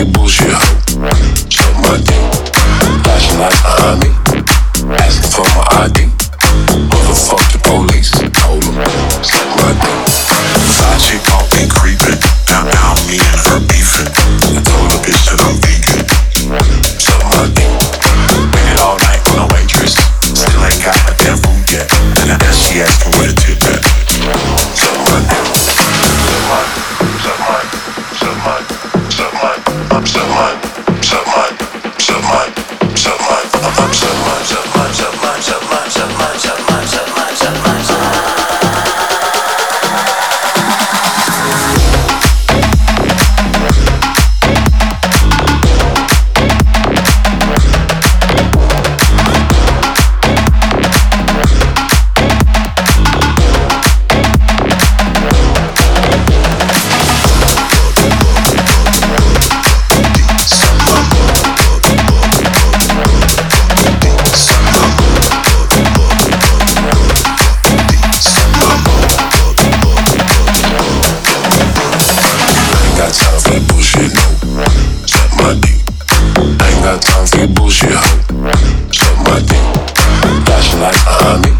ебучая Что мать, начинать, а like honey.